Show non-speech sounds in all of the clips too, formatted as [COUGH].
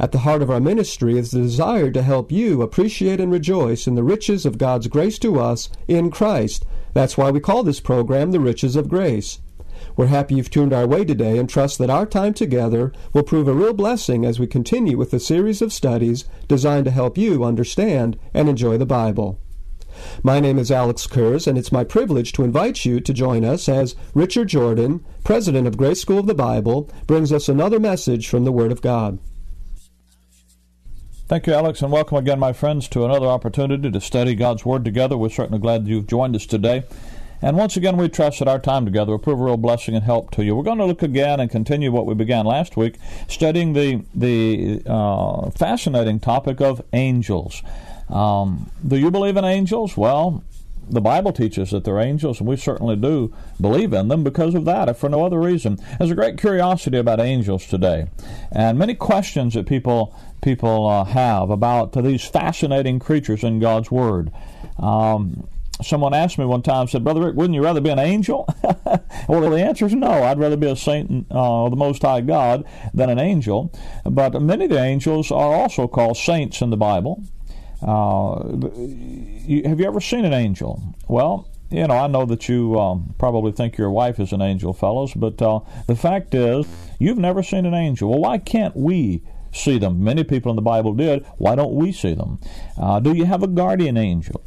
At the heart of our ministry is the desire to help you appreciate and rejoice in the riches of God's grace to us in Christ. That's why we call this program The Riches of Grace. We're happy you've tuned our way today and trust that our time together will prove a real blessing as we continue with a series of studies designed to help you understand and enjoy the Bible. My name is Alex Kurz, and it's my privilege to invite you to join us as Richard Jordan, president of Grace School of the Bible, brings us another message from the Word of God. Thank you, Alex, and welcome again, my friends, to another opportunity to study God's Word together. We're certainly glad that you've joined us today. And once again, we trust that our time together will prove a real blessing and help to you. We're going to look again and continue what we began last week, studying the the uh, fascinating topic of angels. Um, do you believe in angels? Well, the Bible teaches that they're angels, and we certainly do believe in them because of that, if for no other reason. There's a great curiosity about angels today, and many questions that people people uh, have about these fascinating creatures in God's Word. Um, someone asked me one time, said, Brother Rick, wouldn't you rather be an angel? [LAUGHS] well, the answer is no. I'd rather be a saint uh, the Most High God than an angel. But many of the angels are also called saints in the Bible. Uh, you, have you ever seen an angel? Well, you know, I know that you um, probably think your wife is an angel, fellows, but uh, the fact is, you've never seen an angel. Well, why can't we see them? Many people in the Bible did. Why don't we see them? Uh, do you have a guardian angel?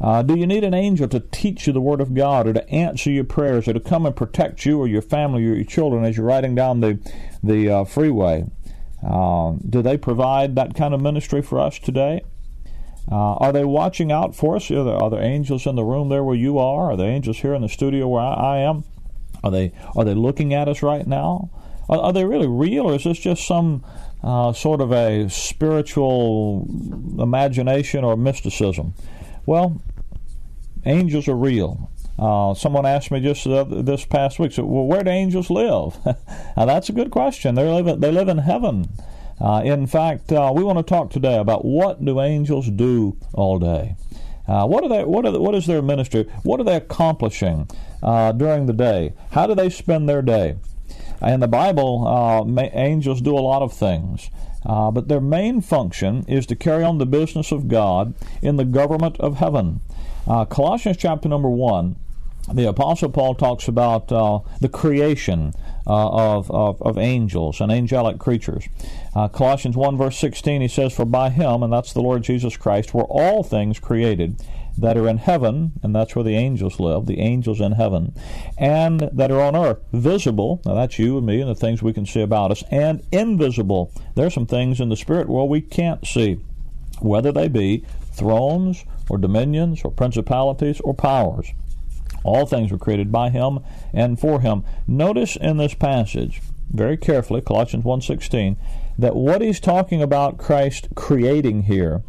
Uh, do you need an angel to teach you the Word of God or to answer your prayers or to come and protect you or your family or your children as you're riding down the, the uh, freeway? Uh, do they provide that kind of ministry for us today? Uh, are they watching out for us? Are there, are there angels in the room there where you are? Are there angels here in the studio where I, I am? Are they are they looking at us right now? Are, are they really real, or is this just some uh, sort of a spiritual imagination or mysticism? Well, angels are real. Uh, someone asked me just uh, this past week, so, well, where do angels live? [LAUGHS] now, that's a good question. They live, they live in heaven. Uh, in fact, uh, we want to talk today about what do angels do all day. Uh, what are they? What are? what is their ministry? What are they accomplishing uh, during the day? How do they spend their day? In the Bible, uh, angels do a lot of things, uh, but their main function is to carry on the business of God in the government of heaven. Colossians chapter number one the Apostle Paul talks about uh, the creation of, of, of, angels and angelic creatures. Uh, Colossians 1, verse 16, he says, For by him, and that's the Lord Jesus Christ, were all things created that are in heaven, and that's where the angels live, the angels in heaven, and that are on earth, visible, now that's you and me and the things we can see about us, and invisible. There are some things in the spirit world we can't see, whether they be thrones or dominions or principalities or powers. All things were created by him and for him. Notice in this passage, very carefully, Colossians 1.16, that what he's talking about Christ creating here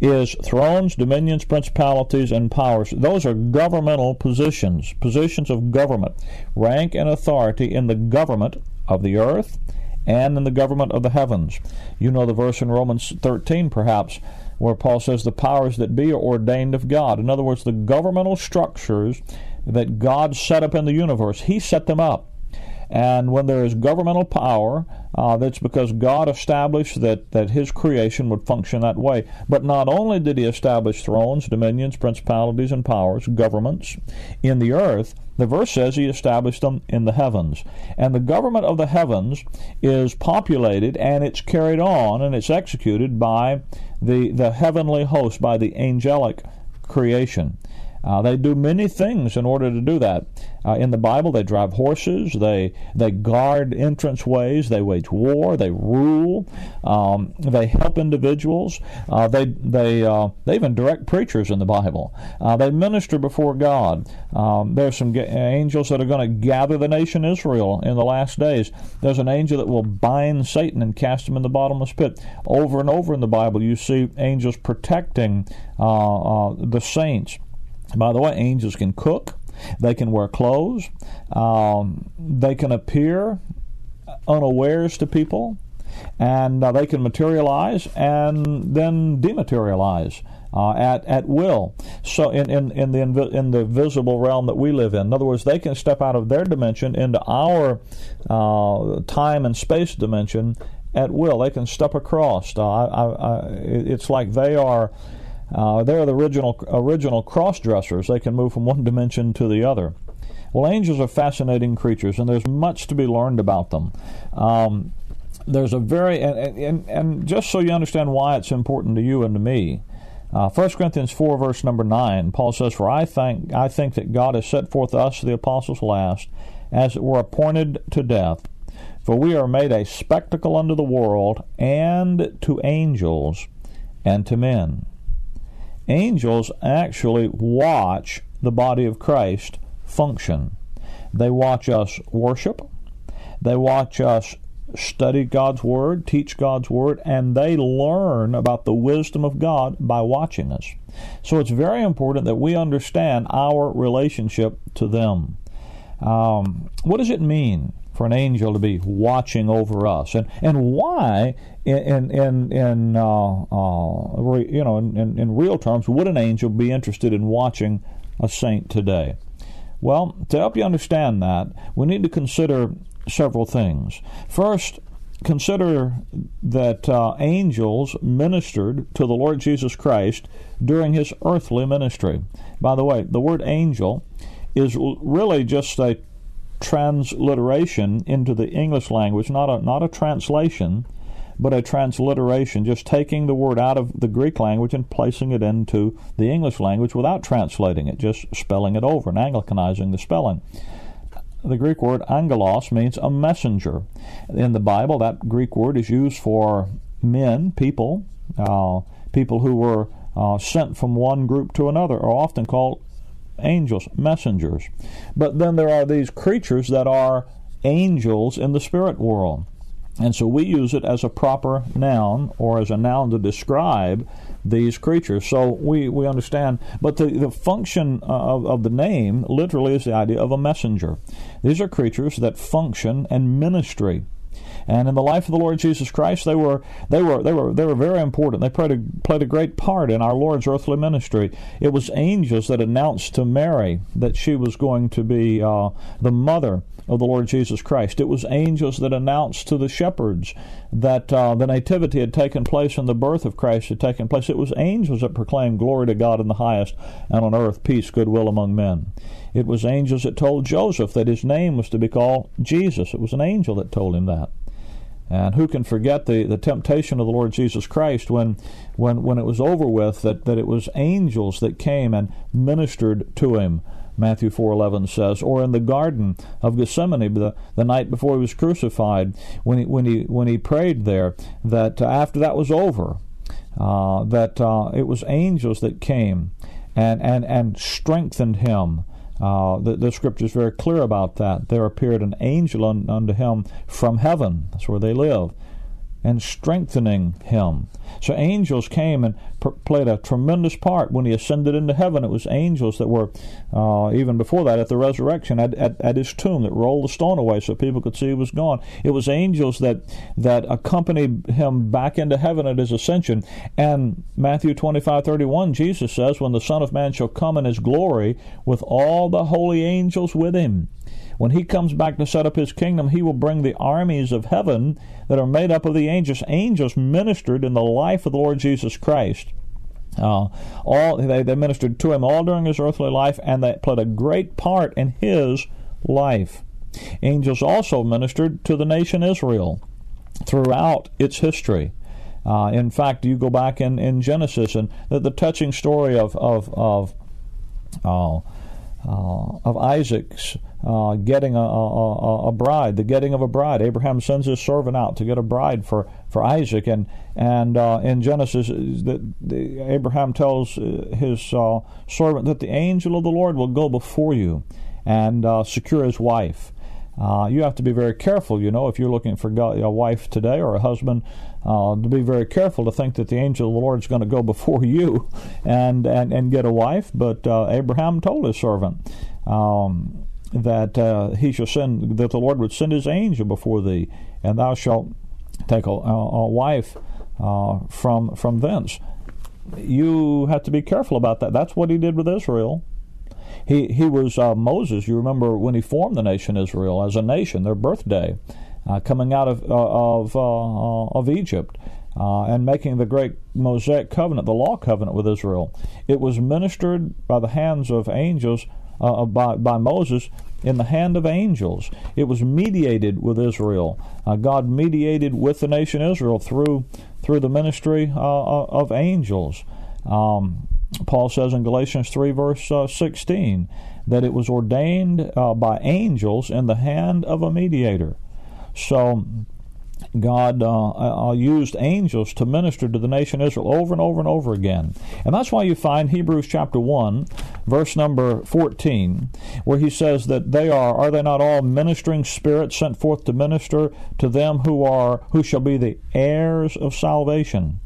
is thrones, dominions, principalities, and powers. Those are governmental positions, positions of government, rank and authority in the government of the earth and in the government of the heavens. You know the verse in Romans 13, perhaps, where Paul says the powers that be are ordained of God. In other words, the governmental structures that God set up in the universe. He set them up. And when there is governmental power, uh, that's because God established that, that His creation would function that way. But not only did He establish thrones, dominions, principalities, and powers, governments in the earth, the verse says He established them in the heavens. And the government of the heavens is populated and it's carried on and it's executed by the, the heavenly host, by the angelic creation. Uh, they do many things in order to do that. Uh, in the Bible, they drive horses, they they guard entranceways, they wage war, they rule, um, they help individuals, uh, they they uh, they even direct preachers in the Bible. Uh, they minister before God. Um, there's some angels that are going to gather the nation Israel in the last days. There's an angel that will bind Satan and cast him in the bottomless pit. Over and over in the Bible, you see angels protecting uh, the saints. By the way, angels can cook, they can wear clothes, um, they can appear unawares to people, and uh, they can materialize and then dematerialize. Uh, at at will. So in, in, in the in the visible realm that we live in. In other words, they can step out of their dimension into our uh, time and space dimension at will. They can step across. Uh, I, I, it's like they are. Uh, they're the original original cross dressers. They can move from one dimension to the other. Well, angels are fascinating creatures, and there's much to be learned about them. Um, there's a very and, and, and just so you understand why it's important to you and to me. Uh, 1 Corinthians 4, verse number 9, Paul says, For I think, I think that God has set forth us, the apostles last, as it were appointed to death. For we are made a spectacle unto the world, and to angels, and to men. Angels actually watch the body of Christ function. They watch us worship. They watch us study God's Word, teach God's Word, and they learn about the wisdom of God by watching us. So it's very important that we understand our relationship to them. Um, what does it mean for an angel to be watching over us, and and why, in in in uh, uh, re, you know in, in real terms, would an angel be interested in watching a saint today? Well, to help you understand that, we need to consider several things. First, consider that uh, angels ministered to the Lord Jesus Christ during his earthly ministry. By the way, the word angel is really just a transliteration into the English language, not a, not a translation, but a transliteration, just taking the word out of the Greek language and placing it into the English language without translating it, just spelling it over and Anglicanizing the spelling the Greek word angelos means a messenger. In the Bible, that Greek word is used for men, people, uh, people who were uh, sent from one group to another, are often called angels, messengers. But then there are these creatures that are angels in the spirit world. And so we use it as a proper noun or as a noun to describe these creatures. So we, we understand. But the, the function uh, of, of the name literally is the idea of a messenger. These are creatures that function and ministry. And in the life of the Lord Jesus Christ, they were they were they were they were very important. They played a, played a great part in our Lord's earthly ministry. It was angels that announced to Mary that she was going to be uh, the mother of the Lord Jesus Christ. It was angels that announced to the shepherds that uh, the nativity had taken place and the birth of Christ had taken place. It was angels that proclaimed glory to God in the highest and on earth peace, goodwill among men. It was angels that told Joseph that his name was to be called Jesus. It was an angel that told him that. And who can forget the, the temptation of the Lord Jesus Christ when, when, when it was over with, that, that it was angels that came and ministered to him Matthew 4:11 says, or in the Garden of Gethsemane, the, the night before he was crucified, when he, when he, when he prayed there, that uh, after that was over, uh, that uh, it was angels that came and, and, and strengthened him. Uh, the, the scripture is very clear about that. There appeared an angel un, unto him from heaven. That's where they live and strengthening him. So angels came and pr- played a tremendous part when he ascended into heaven. It was angels that were, uh, even before that, at the resurrection, at, at, at, his tomb, that rolled the stone away so people could see he was gone. It was angels that that accompanied him back into heaven at his ascension. And Matthew twenty five thirty one, Jesus says, "When the Son of Man shall come in his glory with all the holy angels with him." When he comes back to set up his kingdom, he will bring the armies of heaven that are made up of the angels. Angels ministered in the life of the Lord Jesus Christ. Uh, all they, they ministered to him all during his earthly life, and they played a great part in his life. Angels also ministered to the nation Israel throughout its history. Uh, in fact, you go back in, in Genesis and the, the touching story of of of, uh, uh, of Isaac's uh, getting a, a, a, bride, the getting of a bride. Abraham sends his servant out to get a bride for, for Isaac, and and uh, in Genesis, the, the, Abraham tells uh, his uh, servant that the angel of the Lord will go before you and uh, secure his wife. Uh, you have to be very careful, you know, if you're looking for a wife today or a husband, to be very careful to think that the angel of the Lord is going to go [LAUGHS] before you and, and, and get a wife. But Abraham told his servant. Um, that uh, he shall send that the Lord would send his angel before thee, and thou shalt take a, a wife uh, from from thence. You have to be careful about that. That's what he did with Israel. He he was uh, Moses. You remember when he formed the nation Israel as a nation, their birthday. uh, coming out of, uh, of, uh, of Egypt. Uh, and making the great Mosaic covenant, the law covenant with Israel. It was ministered by the hands of angels, uh, by, by Moses, in the hand of angels. It was mediated with Israel. Uh, God mediated with the nation Israel through through the ministry of angels. Um, Paul says in Galatians 3, verse 16, that it was ordained by angels in the hand of a mediator. So God uh, uh, used angels to minister to the nation Israel over and over and over again. And that's why you find Hebrews chapter 1, verse number 14, where he says that they are, are they not all ministering spirits sent forth to minister to them who are, who shall be the heirs of salvation?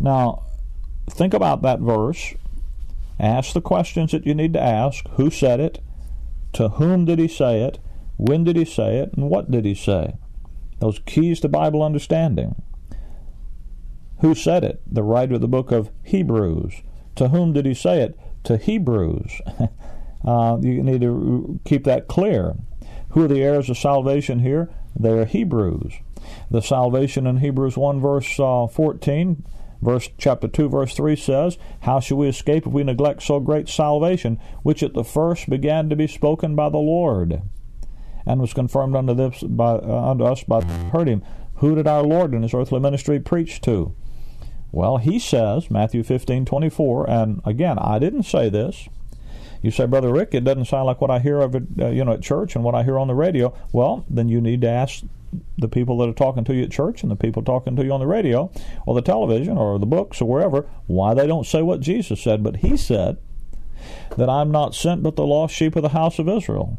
Now, think about that verse. Ask the questions that you need to ask. Who said it? To whom did he say it? When did he say it? And what did he say? those keys to Bible understanding. Who said it? The writer of the book of Hebrews. To whom did he say it? To Hebrews. [LAUGHS] uh, you need to keep that clear. Who are the heirs of salvation here? They are Hebrews. The salvation in Hebrews 1 verse uh, 14, verse chapter 2 verse 3 says, How shall we escape if we neglect so great salvation, which at the first began to be spoken by the Lord? and was confirmed unto, this by, uh, unto us by heard him. Who did our Lord in his earthly ministry preach to? Well, he says, Matthew 15, 24, and again, I didn't say this. You say, Brother Rick, it doesn't sound like what I hear of it, uh, you know, at church and what I hear on the radio. Well, then you need to ask the people that are talking to you at church and the people talking to you on the radio or the television or the books or wherever why they don't say what Jesus said. But he said that I'm not sent but the lost sheep of the house of Israel.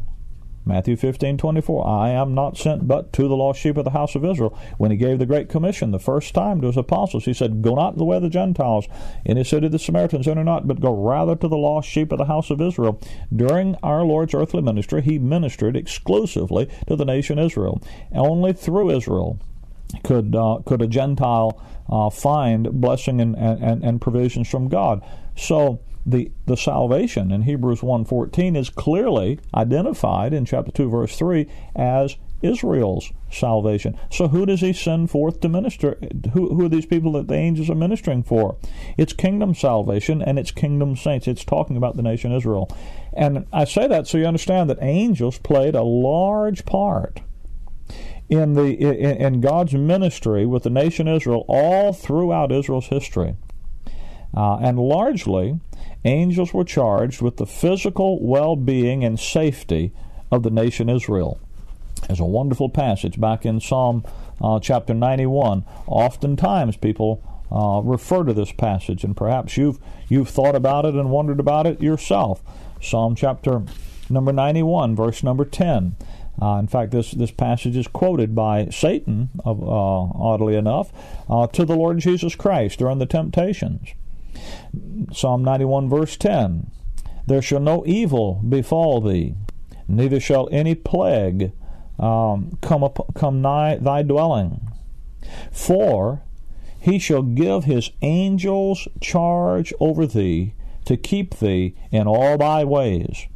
Matthew 15, 24. I am not sent but to the lost sheep of the house of Israel. When he gave the Great Commission the first time to his apostles, he said, Go not the way of the Gentiles. In his city the Samaritans enter not, but go rather to the lost sheep of the house of Israel. During our Lord's earthly ministry, he ministered exclusively to the nation Israel. Only through Israel could uh, could a Gentile uh, find blessing and, and, and provisions from God. So the, the salvation in Hebrews 1.14 is clearly identified in chapter 2, verse 3 as Israel's salvation. So who does he send forth to minister? Who, who are these people that the angels are ministering for? It's kingdom salvation and it's kingdom saints. It's talking about the nation Israel. And I say that so you understand that angels played a large part in the in, in God's ministry with the nation Israel all throughout Israel's history. Uh, and largely, angels were charged with the physical well being and safety of the nation Israel. There's a wonderful passage back in Psalm uh, chapter 91. Oftentimes, people uh, refer to this passage, and perhaps you've you've thought about it and wondered about it yourself. Psalm chapter number 91, verse number 10. Uh, in fact, this, this passage is quoted by Satan, uh, oddly enough, uh, to the Lord Jesus Christ during the temptations. Psalm 91, verse 10 There shall no evil befall thee, neither shall any plague um, come, up, come nigh thy dwelling. For he shall give his angels charge over thee to keep thee in all thy ways.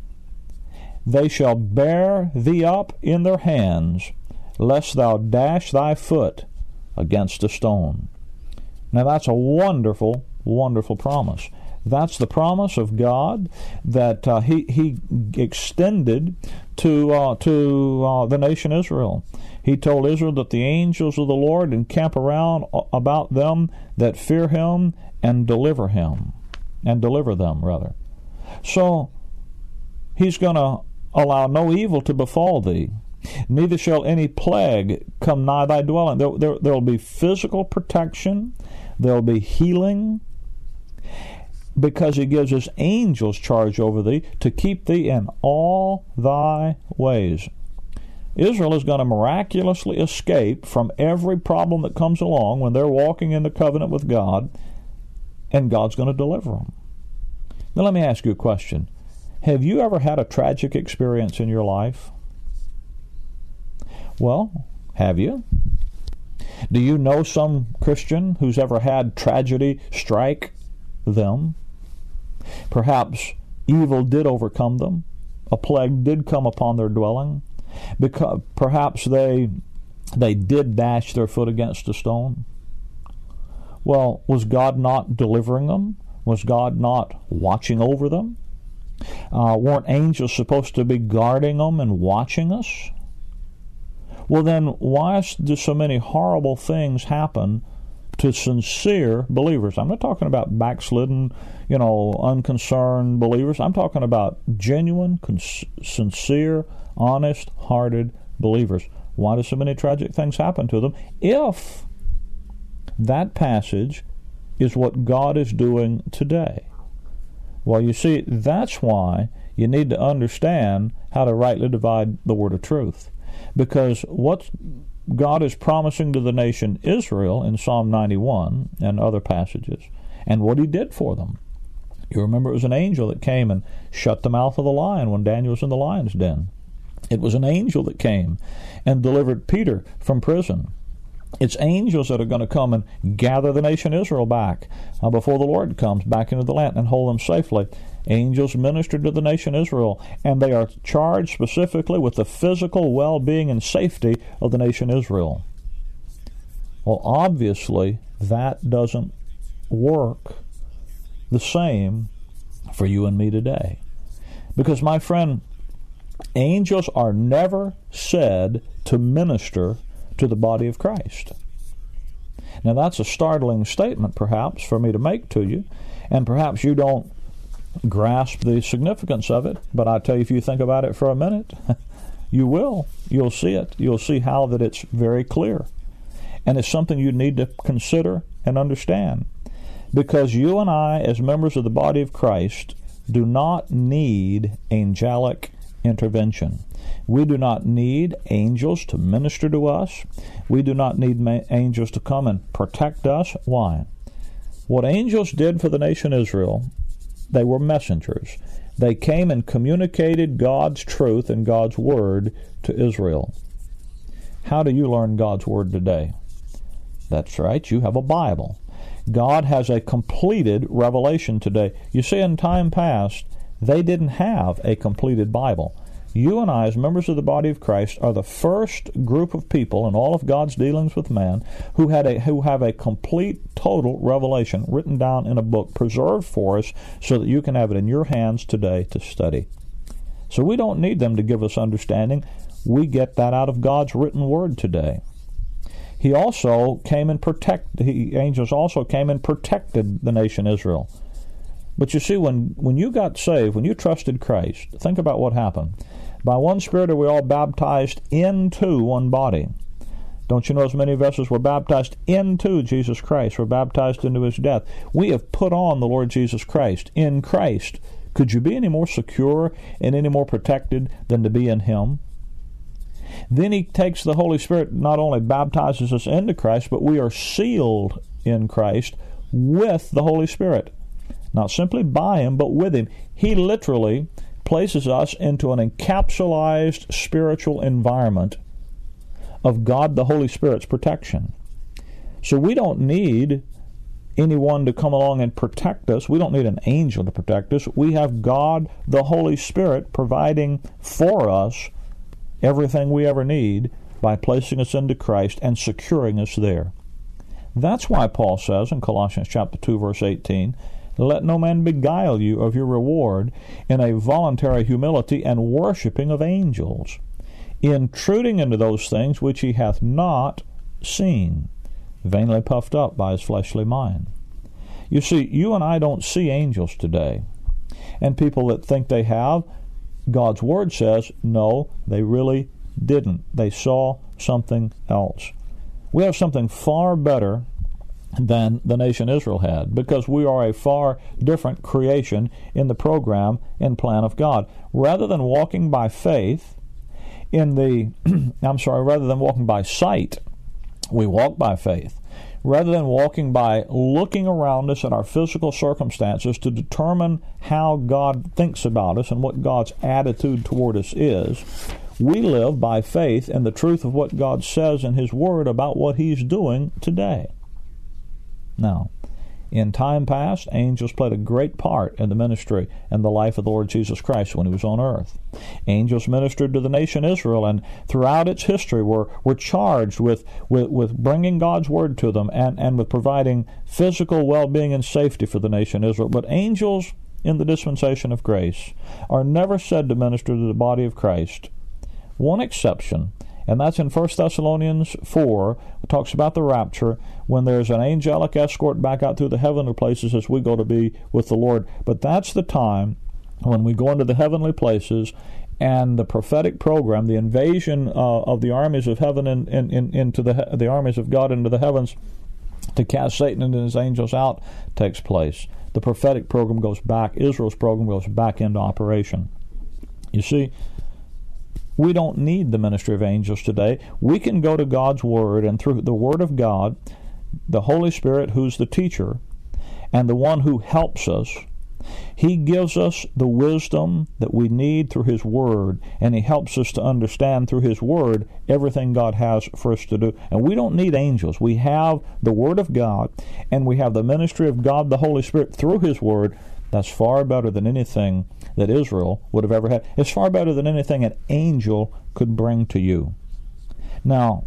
They shall bear thee up in their hands, lest thou dash thy foot against a stone. Now that's a wonderful wonderful promise. That's the promise of God that uh, He He extended to uh, to uh, the nation Israel. He told Israel that the angels of the Lord encamp around uh, about them that fear Him and deliver Him, and deliver them rather. So He's going to allow no evil to befall thee. Neither shall any plague come nigh thy dwelling. There, there, there will be physical protection. There will be healing because he gives his angels charge over thee to keep thee in all thy ways. Israel is going to miraculously escape from every problem that comes along when they're walking in the covenant with God, and God's going to deliver them. Now, let me ask you a question Have you ever had a tragic experience in your life? Well, have you? Do you know some Christian who's ever had tragedy strike them? Perhaps evil did overcome them. A plague did come upon their dwelling. Because perhaps they they did dash their foot against a stone. Well, was God not delivering them? Was God not watching over them? Uh, weren't angels supposed to be guarding them and watching us? Well, then, why do so many horrible things happen to sincere believers? I'm not talking about backslidden, you know, unconcerned believers. I'm talking about genuine, cons- sincere, honest hearted believers. Why do so many tragic things happen to them? If that passage is what God is doing today. Well, you see, that's why you need to understand how to rightly divide the word of truth. Because what God is promising to the nation Israel in Psalm 91 and other passages, and what he did for them. You remember it was an angel that came and shut the mouth of the lion when Daniel was in the lion's den. It was an angel that came and delivered Peter from prison. It's angels that are going to come and gather the nation Israel back uh, before the Lord comes back into the land and hold them safely. Angels minister to the nation Israel, and they are charged specifically with the physical well being and safety of the nation Israel. Well, obviously, that doesn't work the same for you and me today. Because, my friend, angels are never said to minister to the body of Christ. Now, that's a startling statement, perhaps, for me to make to you, and perhaps you don't grasp the significance of it, but I tell you, if you think about it for a minute, [LAUGHS] you will. You'll see it. You'll see how that it's very clear. And it's something you need to consider and understand. Because you and I, as members of the body of Christ, do not need angelic intervention. We do not need angels to minister to us. We do not need ma- angels to come and protect us. Why? What angels did for the nation Israel, they were messengers. They came and communicated God's truth and God's word to Israel. How do you learn God's word today? That's right, you have a Bible. God has a completed revelation today. You see, in time past, they didn't have a completed Bible. You and I, as members of the body of Christ, are the first group of people in all of God's dealings with man who had a who have a complete, total revelation written down in a book, preserved for us, so that you can have it in your hands today to study. So we don't need them to give us understanding. We get that out of God's written word today. He also came and protect. He, angels also came and protected the nation Israel. But you see, when when you got saved, when you trusted Christ, think about what happened. By one Spirit are we all baptized into one body. Don't you know as many vessels were baptized into Jesus Christ, were baptized into his death? We have put on the Lord Jesus Christ in Christ. Could you be any more secure and any more protected than to be in him? Then he takes the Holy Spirit, not only baptizes us into Christ, but we are sealed in Christ with the Holy Spirit. Not simply by him, but with him. He literally places us into an encapsulated spiritual environment of God the Holy Spirit's protection. So we don't need anyone to come along and protect us. We don't need an angel to protect us. We have God the Holy Spirit providing for us everything we ever need by placing us into Christ and securing us there. That's why Paul says in Colossians chapter 2 verse 18, let no man beguile you of your reward in a voluntary humility and worshipping of angels, intruding into those things which he hath not seen, vainly puffed up by his fleshly mind. You see, you and I don't see angels today. And people that think they have, God's Word says, no, they really didn't. They saw something else. We have something far better than the nation Israel had because we are a far different creation in the program and plan of God. Rather than walking by faith in the, [CLEARS THROAT] I'm sorry, rather than walking by sight, we walk by faith. Rather than walking by looking around us at our physical circumstances to determine how God thinks about us and what God's attitude toward us is, we live by faith in the truth of what God says in His Word about what He's doing today. Now, In time past, angels played a great part in the ministry and the life of the Lord Jesus Christ when he was on earth. Angels ministered to the nation Israel and throughout its history were, were charged with, with, with bringing God's word to them and, and with providing physical well being and safety for the nation Israel. But angels in the dispensation of grace are never said to minister to the body of Christ. One exception and that's in 1 Thessalonians 4. It talks about the rapture when there's an angelic escort back out through the heavenly places as we go to be with the Lord. But that's the time when we go into the heavenly places and the prophetic program, the invasion uh, of the armies of heaven in, in, in, into the, the armies of God into the heavens to cast Satan and his angels out takes place. The prophetic program goes back, Israel's program goes back into operation. You see, we don't need the ministry of angels today. We can go to God's Word, and through the Word of God, the Holy Spirit, who's the teacher, and the one who helps us, He gives us the wisdom that we need through His Word, and He helps us to understand through His Word everything God has for us to do. And we don't need angels. We have the Word of God, and we have the ministry of God, the Holy Spirit, through His Word. That's far better than anything that Israel would have ever had. It's far better than anything an angel could bring to you. Now,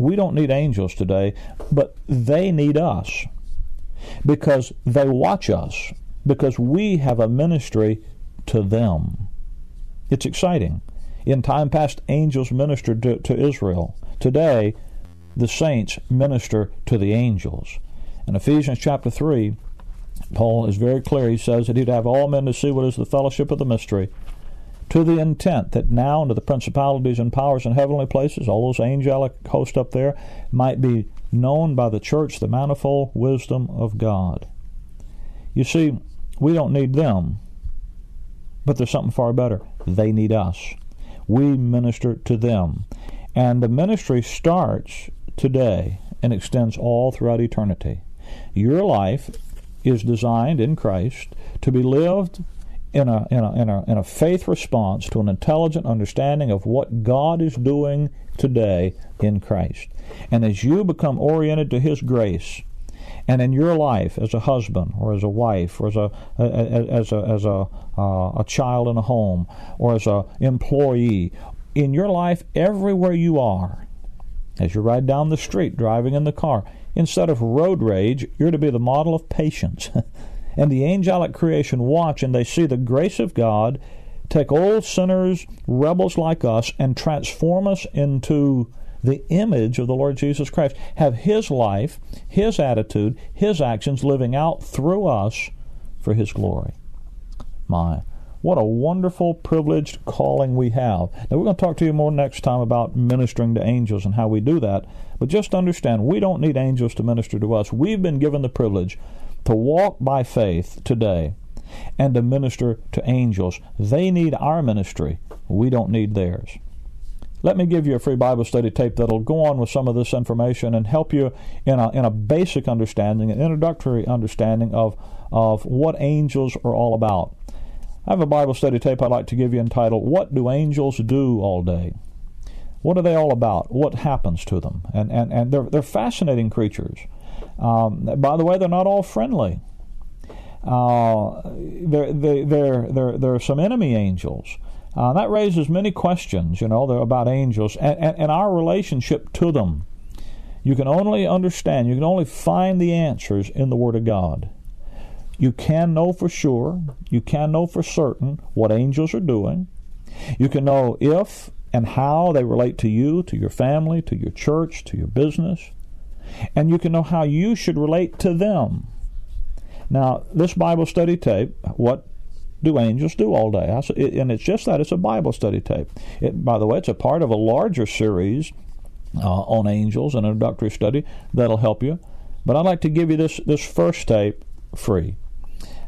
we don't need angels today, but they need us because they watch us, because we have a ministry to them. It's exciting. In time past, angels ministered to, to Israel. Today, the saints minister to the angels. In Ephesians chapter 3, Paul is very clear. He says that he'd have all men to see what is the fellowship of the mystery, to the intent that now unto the principalities and powers in heavenly places, all those angelic hosts up there, might be known by the church the manifold wisdom of God. You see, we don't need them, but there's something far better. They need us. We minister to them. And the ministry starts today and extends all throughout eternity. Your life is designed in Christ to be lived in a, in a, in a, in a faith response to an intelligent understanding of what God is doing today in Christ. And as you become oriented to His grace, and in your life as a husband or as a wife or as a as a as a uh, a child in a home or as a employee in your life everywhere you are as you ride down the street driving in the car Instead of road rage, you're to be the model of patience. [LAUGHS] and the angelic creation watch and they see the grace of God take old sinners, rebels like us, and transform us into the image of the Lord Jesus Christ. Have His life, His attitude, His actions living out through us for His glory. My, what a wonderful, privileged calling we have. Now, we're going to talk to you more next time about ministering to angels and how we do that. But just understand, we don't need angels to minister to us. We've been given the privilege to walk by faith today and to minister to angels. They need our ministry. We don't need theirs. Let me give you a free Bible study tape that'll go on with some of this information and help you in a, in a basic understanding, an introductory understanding of, of what angels are all about. I have a Bible study tape I'd like to give you entitled, What Do Angels Do All Day? What are they all about? What happens to them? And, and, and they're, they're fascinating creatures. Um, by the way, they're not all friendly. Uh, there, there, there, there, are some enemy angels. Uh, that raises many questions, you know, about angels and, and, and our relationship to them. You can only understand, you can only find the answers in the Word of God. You can know for sure, you can know for certain what angels are doing. You can know if and how they relate to you, to your family, to your church, to your business. And you can know how you should relate to them. Now, this Bible study tape, what do angels do all day? And it's just that it's a Bible study tape. It, by the way, it's a part of a larger series uh, on angels, and an introductory study that'll help you. But I'd like to give you this, this first tape free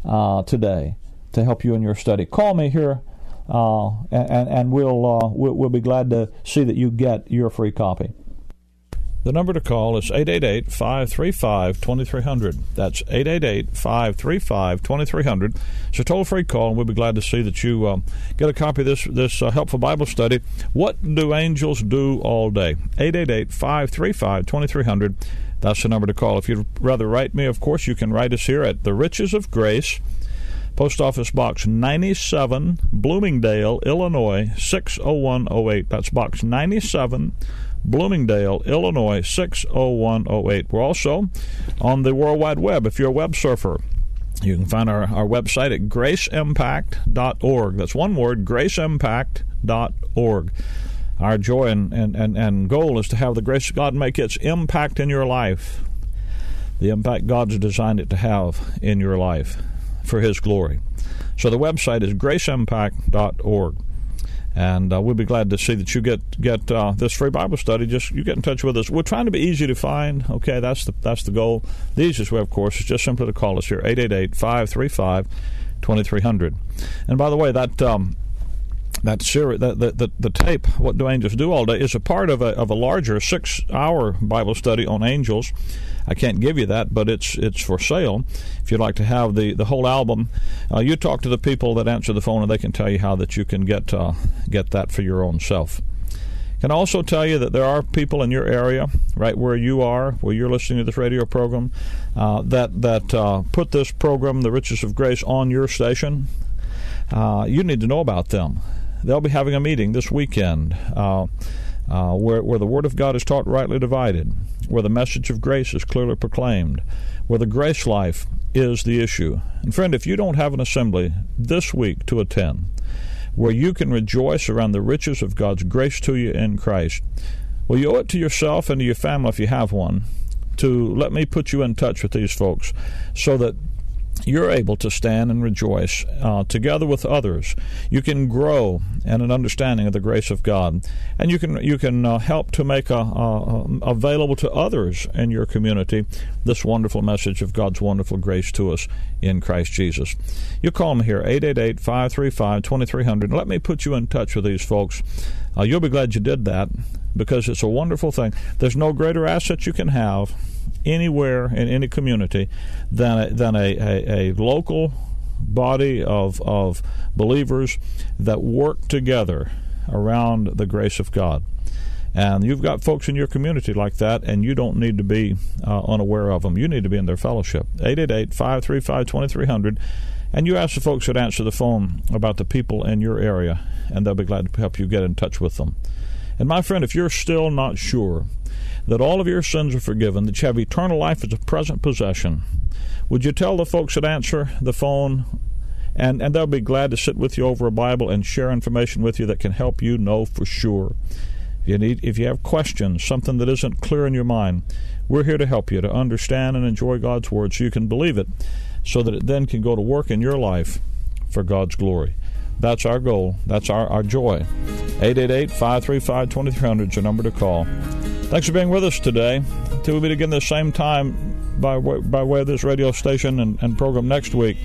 uh, today to help you in your study. Call me here, uh, and, and we'll, uh, we'll, we'll be glad to see that you get your free copy. The number to call is 888 535 2300. That's 888 535 2300. It's a toll free call, and we'll be glad to see that you um, get a copy of this, this uh, helpful Bible study. What do angels do all day? 888 535 2300. That's the number to call. If you'd rather write me, of course, you can write us here at The Riches of Grace, Post Office Box 97, Bloomingdale, Illinois 60108. That's Box 97, Bloomingdale, Illinois 60108. We're also on the World Wide Web if you're a web surfer. You can find our, our website at graceimpact.org. That's one word, graceimpact.org. Our joy and, and, and, and goal is to have the grace of God make its impact in your life, the impact God's designed it to have in your life for His glory. So the website is graceimpact.org. And uh, we'll be glad to see that you get get uh, this free Bible study. Just you get in touch with us. We're trying to be easy to find. Okay, that's the that's the goal. The easiest way, of course, is just simply to call us here 888-535-2300. And by the way, that um, that series, that the, the, tape, What Do Angels Do All Day, is a part of a, of a larger six hour Bible study on angels. I can't give you that, but it's it's for sale. If you'd like to have the, the whole album, uh, you talk to the people that answer the phone, and they can tell you how that you can get uh, get that for your own self. Can also tell you that there are people in your area, right where you are, where you're listening to this radio program, uh, that that uh, put this program, The Riches of Grace, on your station. Uh, you need to know about them they'll be having a meeting this weekend uh, uh, where, where the Word of God is taught rightly divided, where the message of grace is clearly proclaimed, where the grace life is the issue. And friend, if you don't have an assembly this week to attend, where you can rejoice around the riches of God's grace to you in Christ, well, you owe it to yourself and to your family if you have one to let me put you in touch with these folks so that you're able to stand and rejoice uh, together with others. You can grow in an understanding of the grace of God, and you can you can uh, help to make a, available to others in your community this wonderful message of God's wonderful grace to us in Christ Jesus. You call me here 888-535-2300. Let me put you in touch with these folks. Uh, you'll be glad you did that because it's a wonderful thing. There's no greater asset you can have anywhere in any community than a, than a, a, a local body of, of believers that work together around the grace of God. And you've got folks in your community like that, and you don't need to be uh, unaware of them. You need to be in their fellowship. 888 535 2300. And you ask the folks that answer the phone about the people in your area, and they'll be glad to help you get in touch with them. And my friend, if you're still not sure that all of your sins are forgiven, that you have eternal life as a present possession, would you tell the folks that answer the phone and, and they'll be glad to sit with you over a Bible and share information with you that can help you know for sure. If you need if you have questions, something that isn't clear in your mind, we're here to help you to understand and enjoy God's word so you can believe it so that it then can go to work in your life for God's glory. That's our goal. That's our, our joy. 888 535 2300 is your number to call. Thanks for being with us today. Until we meet again the same time by way, by way of this radio station and, and program next week,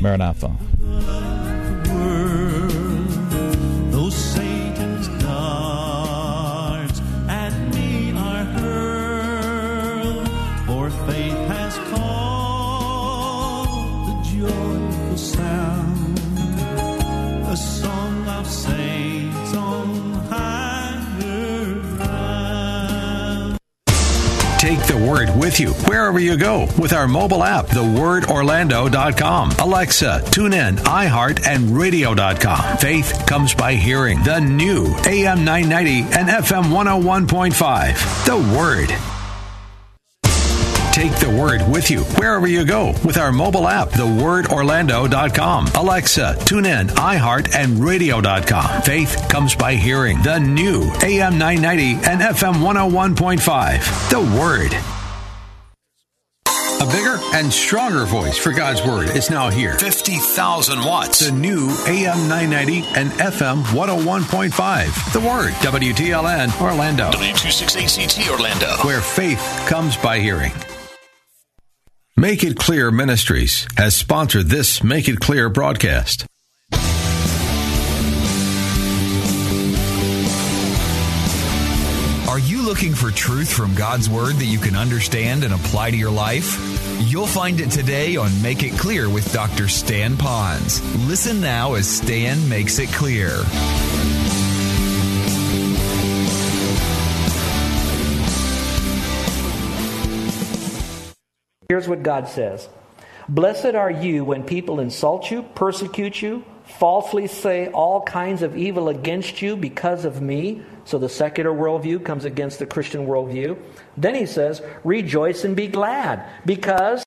Maranatha. With you wherever you go with our mobile app, thewordorlando.com, Alexa, tune in, iHeart, and radio.com. Faith comes by hearing the new AM 990 and FM 101.5. The Word. Take the word with you wherever you go with our mobile app, thewordorlando.com, Alexa, tune in, iHeart, and radio.com. Faith comes by hearing the new AM 990 and FM 101.5. The Word. Bigger and stronger voice for God's Word is now here. 50,000 watts. The new AM 990 and FM 101.5. The Word. WTLN Orlando. W268CT Orlando. Where faith comes by hearing. Make It Clear Ministries has sponsored this Make It Clear broadcast. Looking for truth from God's Word that you can understand and apply to your life? You'll find it today on Make It Clear with Dr. Stan Pons. Listen now as Stan makes it clear. Here's what God says Blessed are you when people insult you, persecute you, falsely say all kinds of evil against you because of me. So the secular worldview comes against the Christian worldview. Then he says, Rejoice and be glad, because